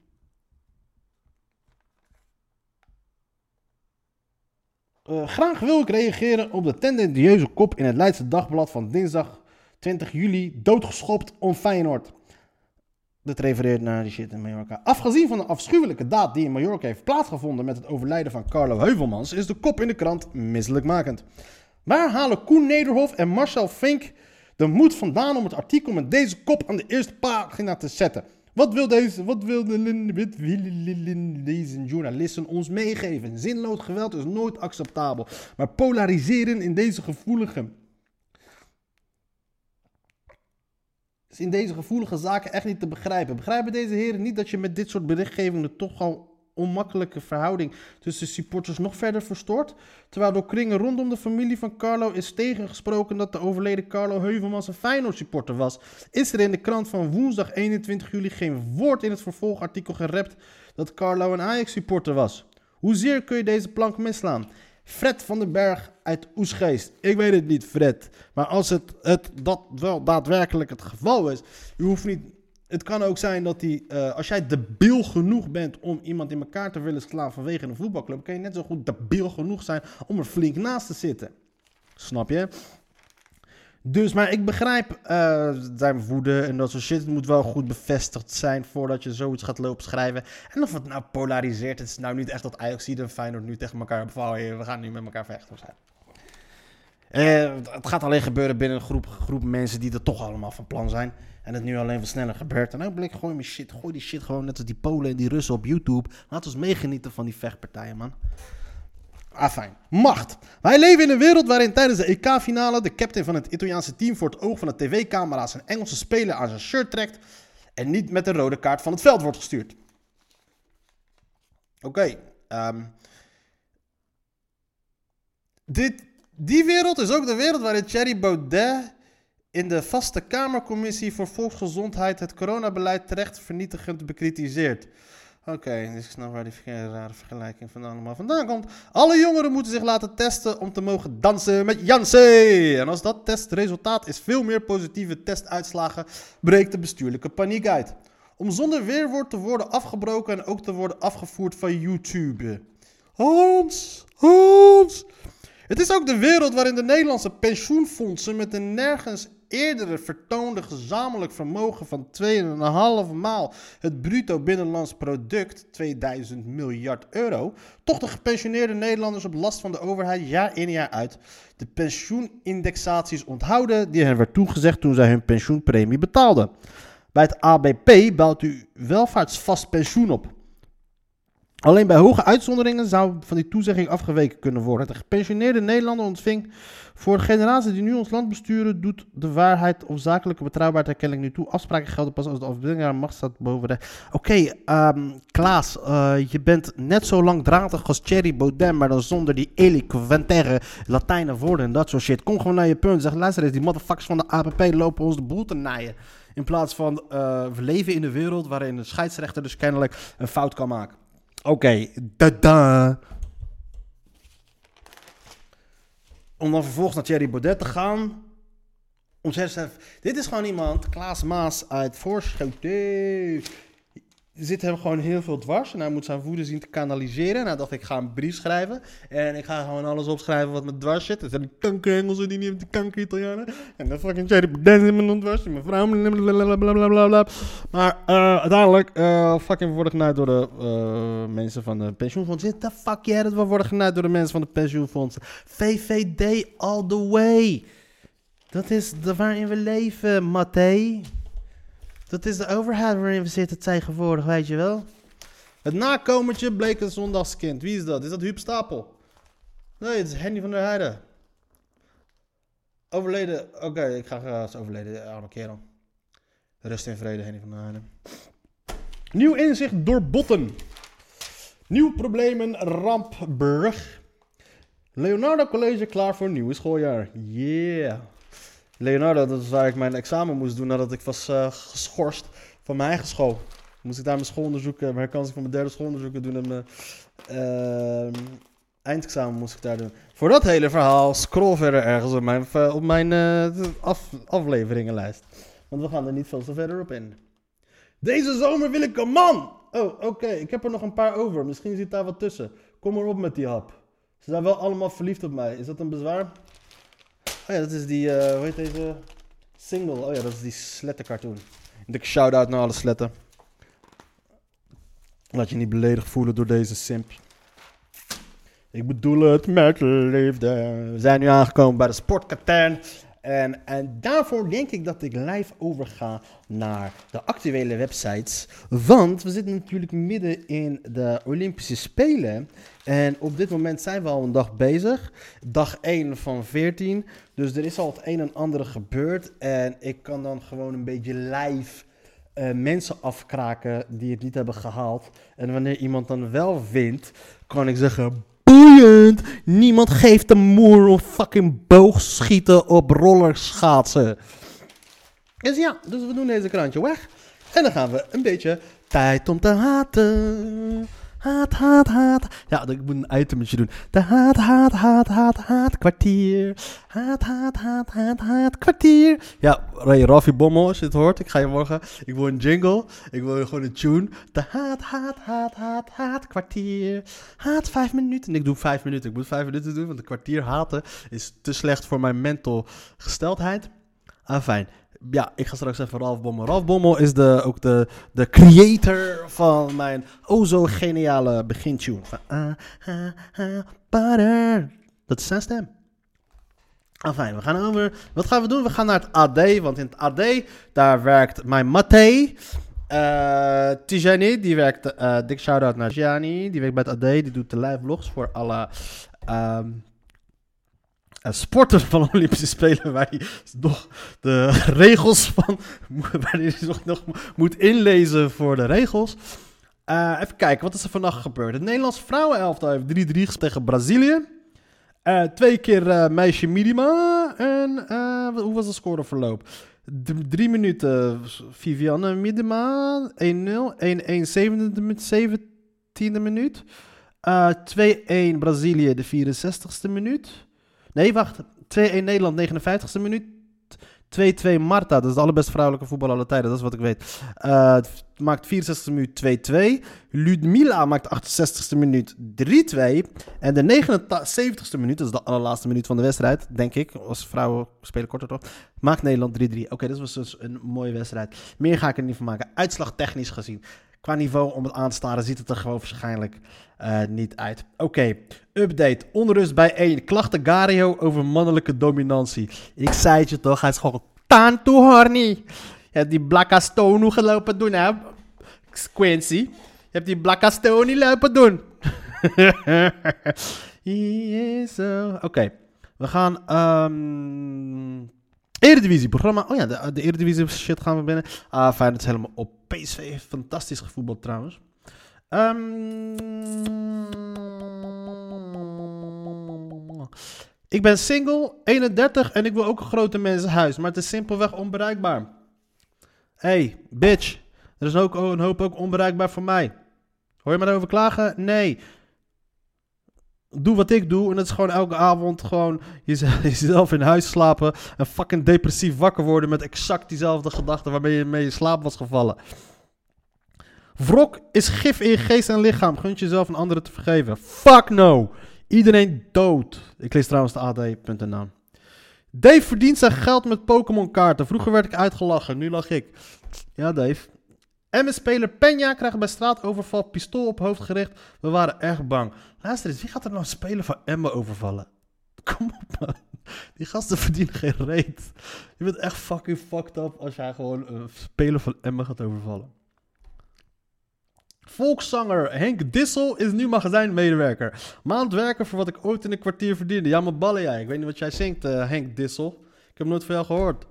Uh, graag wil ik reageren op de tendentieuze kop in het Leidse Dagblad van dinsdag 20 juli. Doodgeschopt om Feyenoord. Dat refereert naar die shit in Mallorca. Afgezien van de afschuwelijke daad die in Mallorca heeft plaatsgevonden met het overlijden van Carlo Heuvelmans, is de kop in de krant misselijkmakend. Waar halen Koen Nederhof en Marcel Fink de moed vandaan om het artikel met deze kop aan de eerste pagina te zetten? Wat wil deze, wat wil de, deze journalisten ons meegeven? Zinloos geweld is nooit acceptabel. Maar polariseren in deze gevoelige. Is in deze gevoelige zaken echt niet te begrijpen. Begrijpen deze heren niet dat je met dit soort berichtgevingen toch al onmakkelijke verhouding tussen supporters nog verder verstoort. Terwijl door kringen rondom de familie van Carlo is tegengesproken dat de overleden Carlo Heuvelmans een Feyenoord supporter was, is er in de krant van woensdag 21 juli geen woord in het vervolgartikel gerept dat Carlo een Ajax supporter was. Hoezeer kun je deze plank misslaan? Fred van den Berg uit Oesgeest. Ik weet het niet, Fred. Maar als het, het dat wel daadwerkelijk het geval is, je hoeft niet het kan ook zijn dat hij, uh, als jij debiel genoeg bent om iemand in elkaar te willen slaan vanwege een voetbalclub, kan je net zo goed debiel genoeg zijn om er flink naast te zitten. Snap je? Dus, maar ik begrijp uh, zijn woede en dat soort shit. Het moet wel goed bevestigd zijn voordat je zoiets gaat lopen schrijven. En of het nou polariseert, het is nou niet echt dat Ajax en Feyenoord nu tegen elkaar bevallen. We gaan nu met elkaar vechten of zo. Uh, het gaat alleen gebeuren binnen een groep, groep mensen die er toch allemaal van plan zijn. En het nu alleen wat sneller gebeurt. En blik, gooi mijn shit. Gooi die shit gewoon net als die Polen en die Russen op YouTube. Laat ons meegenieten van die vechtpartijen, man. Ah, fijn. Macht. Wij leven in een wereld waarin tijdens de EK-finale de captain van het Italiaanse team voor het oog van de tv-camera's een Engelse speler aan zijn shirt trekt en niet met de rode kaart van het veld wordt gestuurd. Oké. Um, dit, die wereld is ook de wereld waarin Thierry Baudet in de vaste Kamercommissie voor Volksgezondheid het coronabeleid terecht vernietigend bekritiseert. Oké, okay, dus ik snap waar die rare vergelijking van allemaal vandaan komt. Alle jongeren moeten zich laten testen om te mogen dansen met Janssen. En als dat testresultaat is veel meer positieve testuitslagen, breekt de bestuurlijke paniek uit. Om zonder weerwoord te worden afgebroken en ook te worden afgevoerd van YouTube. Hans, Hans. Het is ook de wereld waarin de Nederlandse pensioenfondsen met een nergens eerdere vertoonde gezamenlijk vermogen van 2,5 maal het bruto binnenlands product, 2000 miljard euro, toch de gepensioneerde Nederlanders op last van de overheid jaar in jaar uit de pensioenindexaties onthouden die hen werd toegezegd toen zij hun pensioenpremie betaalden. Bij het ABP bouwt u welvaartsvast pensioen op. Alleen bij hoge uitzonderingen zou van die toezegging afgeweken kunnen worden. De gepensioneerde Nederlander ontving voor de die nu ons land besturen, doet de waarheid of zakelijke betrouwbaarheid kennelijk nu toe. Afspraken gelden pas als de afdwingbare macht staat boven de... Oké, okay, ehm, Klaas, uh, je bent net zo langdradig als Thierry Baudet, maar dan zonder die eloquentaire Latijnen woorden en dat soort shit. Kom gewoon naar je punt. Zeg, luister eens, die motherfuckers van de APP lopen ons de boel te naaien. In plaats van, uh, we leven in een wereld waarin een scheidsrechter dus kennelijk een fout kan maken. Oké, okay, da Om dan vervolgens naar Thierry Baudet te gaan. Om zelf, dit is gewoon iemand, Klaas Maas uit Voorschoten zit hem gewoon heel veel dwars. En hij moet zijn woede zien te kanaliseren. En hij dacht, ik ga een brief schrijven. En ik ga gewoon alles opschrijven wat me dwars zit. Er zijn die kanker Engelsen die niet hebben die kanker Italianen. En dan fucking Jerry Baudet in mijn dwars. Mijn vrouw. Maar uh, uiteindelijk, uh, fucking worden genaaid door de uh, mensen van de pensioenfonds. What the fuck, yeah, dat we worden genaaid door de mensen van de pensioenfondsen. VVD all the way. Dat is de waarin we leven, Matthé. Dat is de overheid waarin we zitten tegenwoordig, weet je wel. Het nakomertje bleek een zondagskind. Wie is dat? Is dat Huub Stapel? Nee, het is Henny van der Heijden. Overleden. Oké, ik ga graag overleden. Een keer dan. Rust in vrede, Henny van der Heijden. Nieuw inzicht door botten. Nieuw problemen, rampbrug. Leonardo College klaar voor nieuw schooljaar. Yeah. Leonardo, dat is waar ik mijn examen moest doen nadat ik was eh, geschorst van mijn eigen school. Moest ik daar mijn schoolonderzoek, mijn herkansing van mijn derde schoolonderzoek doen en mijn ehm, eindexamen moest ik daar doen. Voor dat hele verhaal scroll verder ergens op mijn, op mijn eh, af, afleveringenlijst. Want we gaan er niet veel te verder op in. Deze zomer wil ik een man! Oh, oké, ik heb er nog een paar over. Misschien zit daar wat tussen. Kom maar op met die hap. Ze zijn wel allemaal verliefd op mij. Is dat een bezwaar? Oh ja, dat is die, eh, hoe heet deze? Single. Oh ja, dat is die slettencartoon. Dikke shout-out naar alle sletten. Laat je niet beledigd voelen door deze simp. Ik bedoel het met liefde. We zijn nu aangekomen bij de sportkatern. En, en daarvoor denk ik dat ik live overga naar de actuele websites. Want we zitten natuurlijk midden in de Olympische Spelen. En op dit moment zijn we al een dag bezig. Dag 1 van 14. Dus er is al het een en ander gebeurd. En ik kan dan gewoon een beetje live uh, mensen afkraken die het niet hebben gehaald. En wanneer iemand dan wel wint, kan ik zeggen: boeiend! Niemand geeft een moer om fucking boogschieten op rollerschaatsen. Dus ja, dus we doen deze krantje weg. En dan gaan we een beetje tijd om te haten. Haat, haat, haat. Ja, ik moet een itemetje doen. De haat, haat, haat, haat, haat, kwartier. Haat, haat, haat, haat, haat, kwartier. Ja, Ray Raffi Bommel, als je het hoort. Ik ga je morgen. Ik wil een jingle. Ik wil gewoon een tune. De haat, haat, haat, haat, haat, kwartier. Haat vijf minuten. En ik doe vijf minuten. Ik moet vijf minuten doen, want een kwartier haten is te slecht voor mijn mental gesteldheid. Ah, fijn ja, ik ga straks even Ralf Bommel. Ralf Bommel is de, ook de, de creator van mijn oh zo geniale begintune. Van, ah, ah, ah. Dat is zijn stem. Enfin, we gaan over. Wat gaan we doen? We gaan naar het AD. Want in het AD, daar werkt mijn Matthé. Uh, Tijani, die werkt. Uh, dik shout-out naar Tijani. Die werkt bij het AD. Die doet de live vlogs voor alle. Um, sporter van de Olympische Spelen, waar hij nog de regels van, waar hij nog, nog moet inlezen voor de regels. Uh, even kijken, wat is er vannacht gebeurd? Het Nederlands vrouwenelftal heeft 3-3 gespeeld tegen Brazilië. Uh, twee keer uh, meisje Midima. En hoe was de scoreverloop? D 3 minuten Vivianne Midima. 1-0. 1-1 17e minuut. 2-1 Brazilië de 64ste minuut. Nee, wacht. 2-1 Nederland, 59ste minuut. 2-2 Marta, dat is de allerbeste vrouwelijke voetbal aller tijden, dat is wat ik weet. Uh, maakt 64e minuut 2-2. Ludmila maakt 68e minuut 3-2. En de 79e minuut, dat is de allerlaatste minuut van de wedstrijd, denk ik. Als vrouwen spelen korter toch? Maakt Nederland 3-3. Oké, okay, dat was dus een mooie wedstrijd. Meer ga ik er niet van maken. Uitslag technisch gezien qua niveau om het aan te staren ziet het er gewoon waarschijnlijk uh, niet uit. Oké, update. Onrust bij 1. Klachten Gario over mannelijke dominantie. Ik zei het je toch, hij is gewoon taan to horny. Je hebt die Blakka Stone gelopen doen, hè? Quincy. Je hebt die Blakka Stone lopen doen. Oké, we gaan... Um, Eredivisie programma. Oh ja, de, de Eredivisie shit gaan we binnen. Ah, fijn, het is helemaal op. PSV fantastisch gevoetbald trouwens. Um, ik ben single, 31 en ik wil ook een grote mensenhuis. Maar het is simpelweg onbereikbaar. Hey, bitch. Er is ook een hoop ook onbereikbaar voor mij. Hoor je me daarover klagen? Nee doe wat ik doe. En dat is gewoon elke avond gewoon jezelf in huis slapen. En fucking depressief wakker worden met exact diezelfde gedachten waarmee je mee in slaap was gevallen. Wrok is gif in je geest en lichaam. Gunt jezelf een andere te vergeven. Fuck no. Iedereen dood. Ik lees trouwens de AD.nl. Dave verdient zijn geld met Pokémon kaarten. Vroeger werd ik uitgelachen, nu lach ik. Ja, Dave. MS-speler Peña krijgt bij straatoverval pistool op hoofd gericht. We waren erg bang. Luister eens, wie gaat er nou spelen van Emma overvallen? Kom op, man. Die gasten verdienen geen reet. Je bent echt fucking fucked up als jij gewoon een speler van Emmen gaat overvallen. Volkszanger Henk Dissel is nu magazijnmedewerker. Maand werken voor wat ik ooit in een kwartier verdiende. Ja, maar ballen jij. Ik weet niet wat jij zingt, eh, Henk Dissel. Ik heb nooit van jou gehoord.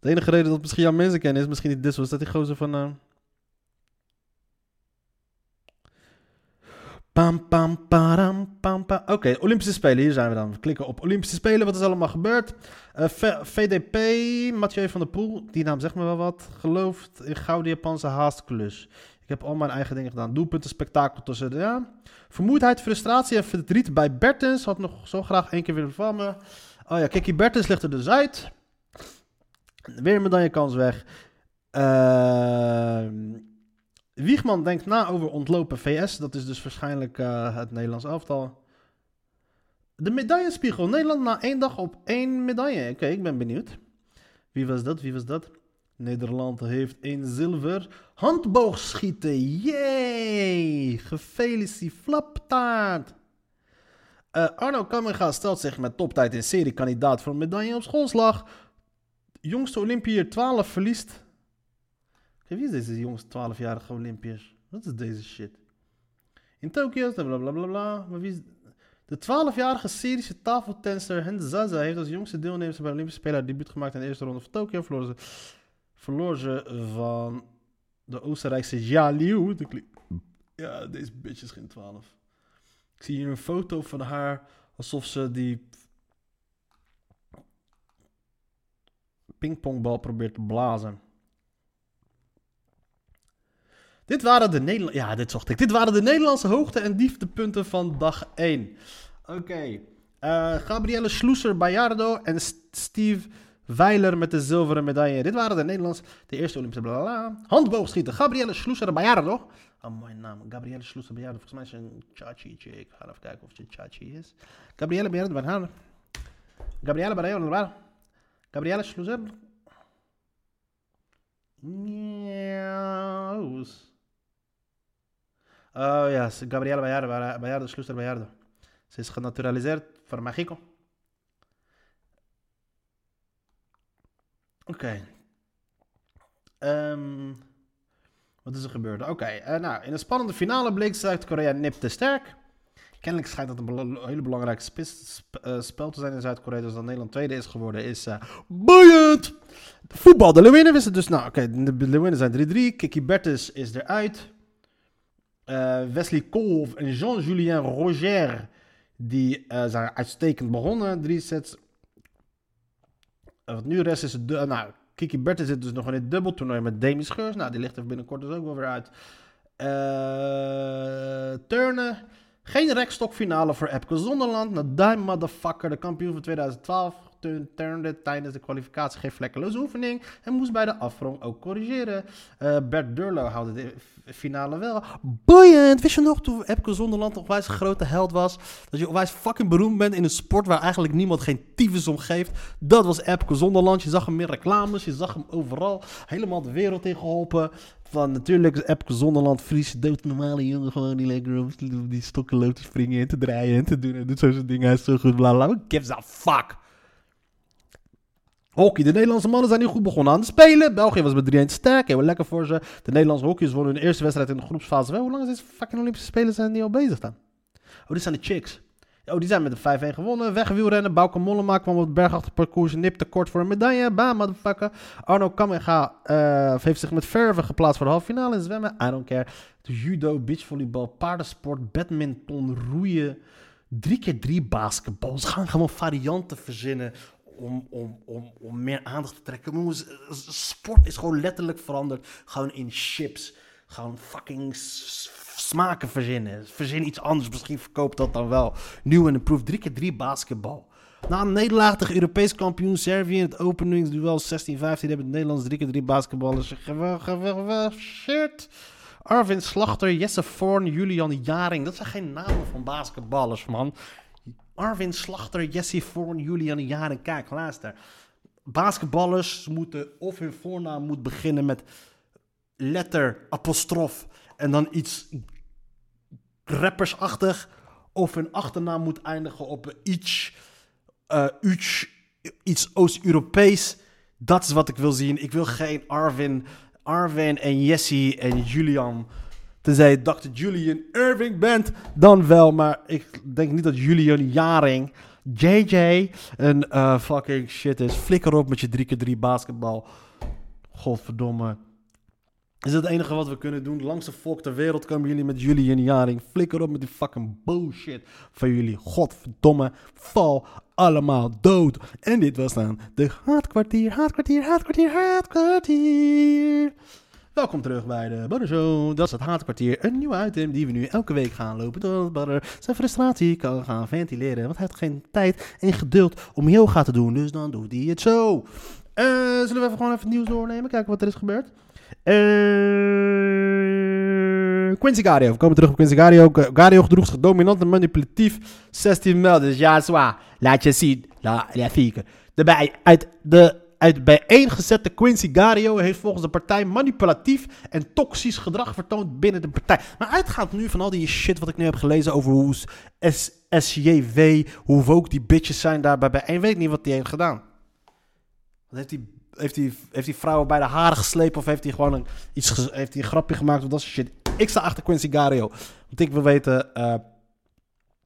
De enige reden dat misschien jouw mensen kennen is misschien niet Dissel. Is dat die gozer van... eh, Pam, pam, pam, pam. Oké, Olympische Spelen, hier zijn we dan. We klikken op Olympische Spelen, wat is allemaal gebeurd? Eh, VDP, Mathieu van der Poel, die naam zegt me wel wat. Gelooft in gouden Japanse haastklus. Ik heb al mijn eigen dingen gedaan. Doelpunten, spektakel tussen de... Ja. Vermoeidheid, frustratie en verdriet bij Bertens. Had nog zo graag één keer willen vallen. Oh ja, Kiki Bertens ligt er dus uit. Weer een medaillekans weg. Ehm... Wiegman denkt na over ontlopen VS. Dat is dus waarschijnlijk eh, het Nederlands elftal. De medaillespiegel. Nederland na één dag op één medaille. Oké, ik ben benieuwd. Wie was dat? Wie was dat? Nederland heeft één zilver. Handboogschieten. Yay! Gefeliciteerd. Eh, Arno Kamminga stelt zich met toptijd in serie kandidaat voor een medaille op schoolslag. Jongste Olympiër 12 verliest wie is deze jongste 12-jarige Olympiërs? Wat is deze shit? In Tokio, bla bla bla bla. De 12-jarige Syrische Hende Zaza heeft als jongste deelnemer bij de Olympische Spelen debuut gemaakt in de eerste ronde van Tokio. Verloor ze, verloor ze van de Oostenrijkse Ja Liu. De kli- Ja, deze bitch is geen 12. Ik zie hier een foto van haar alsof ze die pingpongbal probeert te blazen. Dit waren de Nederla- ja, dit zocht ik. Dit waren de Nederlandse hoogte- en dieptepunten van dag 1. Oké. Eh, Gabrielle Sloeser Bayardo en Steve Weiler met de zilveren medaille. Dit waren de Nederlandse, de eerste Olympische bla bla bla. Handboogschieten. Gabrielle Sloeser Bayardo. Oh, mooie naam. Gabrielle Sloeser Bayardo. Volgens mij is een chachi chick. Ik ga even kijken of ze chachi is. Gabrielle Bayardo. Gabrielle Bayardo. Gabrielle Sloeser. Ja. Oh ja, Gabriela Bayardo, Bayardo, Sluster Bayardo. Ze is genaturaliseerd voor Mexico. Oké. Ehm, wat is er gebeurd? Oké, eh, nou, in een spannende finale bleek Zuid-Korea nip te sterk. Kennelijk schijnt dat een hele belangrijke eh, spel te zijn in Zuid-Korea. Dus dat Nederland tweede is geworden, is eh boeiend! Voetbal, de Leeuwinnen wisten dus, nou oké, de Leeuwinnen zijn 3-3. Kiki Bertens is eruit. Eh, Wesley Kolf en Jean-Julien Roger, die eh, zijn uitstekend begonnen. Drie sets. Wat nu rest is du- nou, Kiki Bertens zit dus nog in het dubbeltoernooi met Demi Scheurs. Nou, die ligt er binnenkort dus ook wel weer uit. Eh turnen. Geen rekstokfinale voor Epke Zonderland. Nadine Motherfucker, de kampioen van 2012, turn- turnde tijdens de kwalificatie geen vlekkeloze oefening. En moest bij de afrong ook corrigeren. Eh, Bert Durlo haalde de finale wel. Boeiend! Wist je nog toen Epke Zonderland een onwijs grote held was? Dat je onwijs fucking beroemd bent in een sport waar eigenlijk niemand geen tyfus om geeft. Dat was Epke Zonderland. Je zag hem in reclames, je zag hem overal. Helemaal de wereld in geholpen. Van natuurlijk Epke Zonderland, Fries, doodnormale jongen. Gewoon die lekker die stokken loopt te springen en te draaien en te doen. En doet zo zijn dingen. Hij is zo goed, bla bla. Gives a fuck? Hockey. De Nederlandse mannen zijn nu goed begonnen aan te spelen. België was met 3-1 sterk. Heel lekker voor ze. De Nederlandse hockeyers wonnen hun eerste wedstrijd in de groepsfase. Wel, hoe lang is deze fucking Olympische Spelen zijn die al bezig dan? Oh, dit zijn de chicks. Oh, die zijn met de 5-1 gewonnen. Wegwielrennen. Bauke Mollema kwam op het bergachtig parcours nip tekort voor een medaille. Bam, motherfucker. Arno Kamega eh, heeft zich met verve geplaatst voor de halve finale in zwemmen. I don't care. Judo, beachvolleybal, paardensport, badminton, roeien. Drie keer drie basketbal. Ze gaan gewoon varianten verzinnen om, om, om, om meer aandacht te trekken. Sport is gewoon letterlijk veranderd. Gewoon in chips. Gewoon fucking smaken verzinnen. Verzin iets anders. Misschien verkoopt dat dan wel. Nieuw en keer drie basketbal. Na een nederlaag Europees kampioen Servië in het openingsduel 16-15 hebben de Nederlanders drie keer drie basketballers shit. Arvin Slachter, Jesse Voorn, Julian Jaring. Dat zijn geen namen van basketballers, man. Arvin Slachter, Jesse Voorn, Julian Jaring. Kijk. Basketballers moeten of hun voornaam moet beginnen met letter, apostrof en dan iets rappersachtig. Of hun achternaam moet eindigen op iets, uch, iets Oost-Europees. Dat is wat ik wil zien. Ik wil geen Arvin, Arvin en Jesse en Julian. Tenzij je Dr. Julian Irving bent, dan wel. Maar ik denk niet dat Julian Jaring, JJ, een eh, fucking shit is. Flikker op met je 3x3 basketbal. Godverdomme. Is het enige wat we kunnen doen? Langs de volk ter wereld komen jullie met Julian Jaring. Flikker op met die fucking bullshit van jullie. Godverdomme. Val allemaal dood. En dit was dan de Haatkwartier, Haatkwartier, Haatkwartier, Haatkwartier. Welkom terug bij de Butter Show. Dat is het Haatkwartier. Een nieuw item die we nu elke week gaan lopen. Zodat Butter zijn frustratie kan gaan ventileren. Want hij heeft geen tijd en geduld om yoga te doen. Dus dan doet hij het zo. Eh, zullen we even gewoon even nieuws doornemen? Kijken wat er is gebeurd. Eh, Quincy Gario. We komen terug op Quincy Gario. Ga- Gario gedroeg zich dominant en manipulatief. 16 melders. Ja, zwaar. Laat je zien. La, la fieke. De bij, uit de uit bijeengezette Quincy Gario heeft volgens de partij manipulatief en toxisch gedrag vertoond binnen de partij. Maar uitgaand nu van al die shit wat ik nu heb gelezen over hoe S SJW, hoe woke die bitches zijn daar bij bijeen, weet niet wat die heeft gedaan. Wat heeft hij heeft hij heeft die vrouwen bij de haren geslepen of heeft hij gewoon een, iets heeft hij een grapje gemaakt of dat soort shit. Ik sta achter Quincy Gario. Want ik wil weten,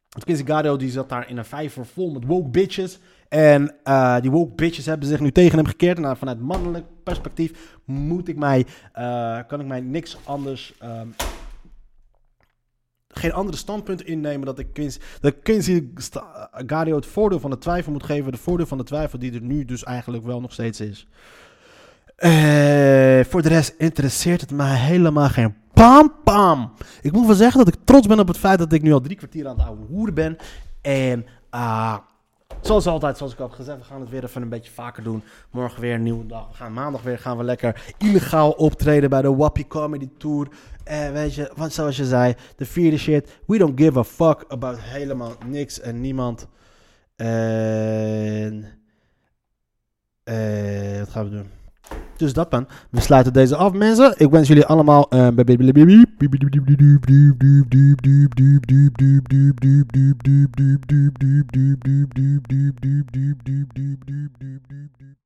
want Quincy Gario die zat daar in een vijver vol met woke bitches. En eh, die woke bitches hebben zich nu tegen hem gekeerd. En nou, vanuit mannelijk perspectief moet ik mij, eh, kan ik mij niks anders, ehm, geen andere standpunt innemen dat ik Quincy, dat Quincy Gario het voordeel van de twijfel moet geven. De voordeel van de twijfel die er nu dus eigenlijk wel nog steeds is. Eh, voor de rest interesseert het mij helemaal geen pam pam. Ik moet wel zeggen dat ik trots ben op het feit dat ik nu al drie kwartier aan het oude hoeren ben. En ah, zoals altijd, zoals ik al heb gezegd, we gaan het weer even een beetje vaker doen. Morgen weer een nieuwe dag. We gaan maandag weer gaan we lekker illegaal optreden bij de Wappie Comedy Tour. En weet je, want zoals je zei, de vierde shit. We don't give a fuck about helemaal niks en niemand. En... eh, wat gaan we doen? Dus dat dan. We sluiten deze af, mensen. Ik wens jullie allemaal. eh,